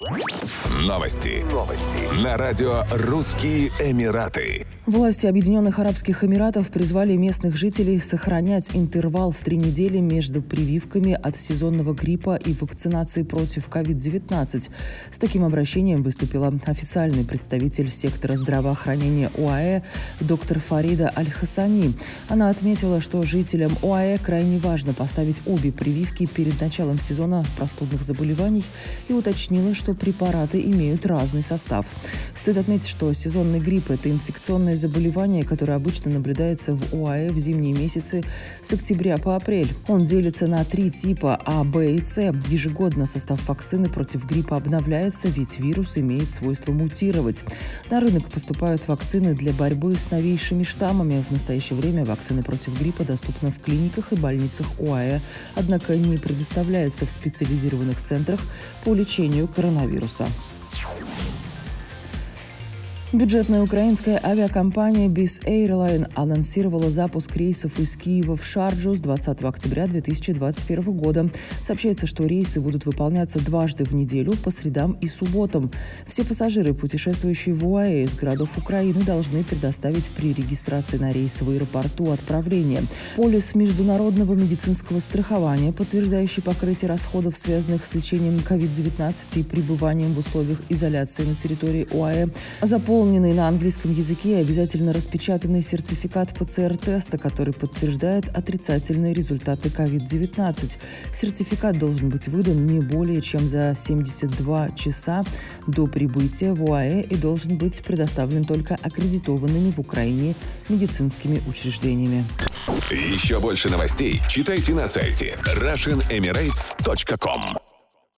Новости. Новости. На радио «Русские Эмираты». Власти Объединенных Арабских Эмиратов призвали местных жителей сохранять интервал в три недели между прививками от сезонного гриппа и вакцинацией против COVID-19. С таким обращением выступила официальный представитель сектора здравоохранения ОАЭ доктор Фарида Аль-Хасани. Она отметила, что жителям ОАЭ крайне важно поставить обе прививки перед началом сезона простудных заболеваний и уточнила, что препараты имеют разный состав. Стоит отметить, что сезонный грипп – это инфекционное заболевание, которое обычно наблюдается в ОАЭ в зимние месяцы с октября по апрель. Он делится на три типа А, Б и С. Ежегодно состав вакцины против гриппа обновляется, ведь вирус имеет свойство мутировать. На рынок поступают вакцины для борьбы с новейшими штаммами. В настоящее время вакцины против гриппа доступны в клиниках и больницах ОАЭ, однако не предоставляется в специализированных центрах по лечению коронавируса коронавируса. Бюджетная украинская авиакомпания BIS Airline анонсировала запуск рейсов из Киева в Шарджу с 20 октября 2021 года. Сообщается, что рейсы будут выполняться дважды в неделю по средам и субботам. Все пассажиры, путешествующие в УАЭ из городов Украины, должны предоставить при регистрации на рейс в аэропорту отправление. Полис международного медицинского страхования, подтверждающий покрытие расходов, связанных с лечением COVID-19 и пребыванием в условиях изоляции на территории УАЭ, заполнен заполненный на английском языке и обязательно распечатанный сертификат ПЦР-теста, который подтверждает отрицательные результаты COVID-19. Сертификат должен быть выдан не более чем за 72 часа до прибытия в УАЭ и должен быть предоставлен только аккредитованными в Украине медицинскими учреждениями. Еще больше новостей читайте на сайте RussianEmirates.com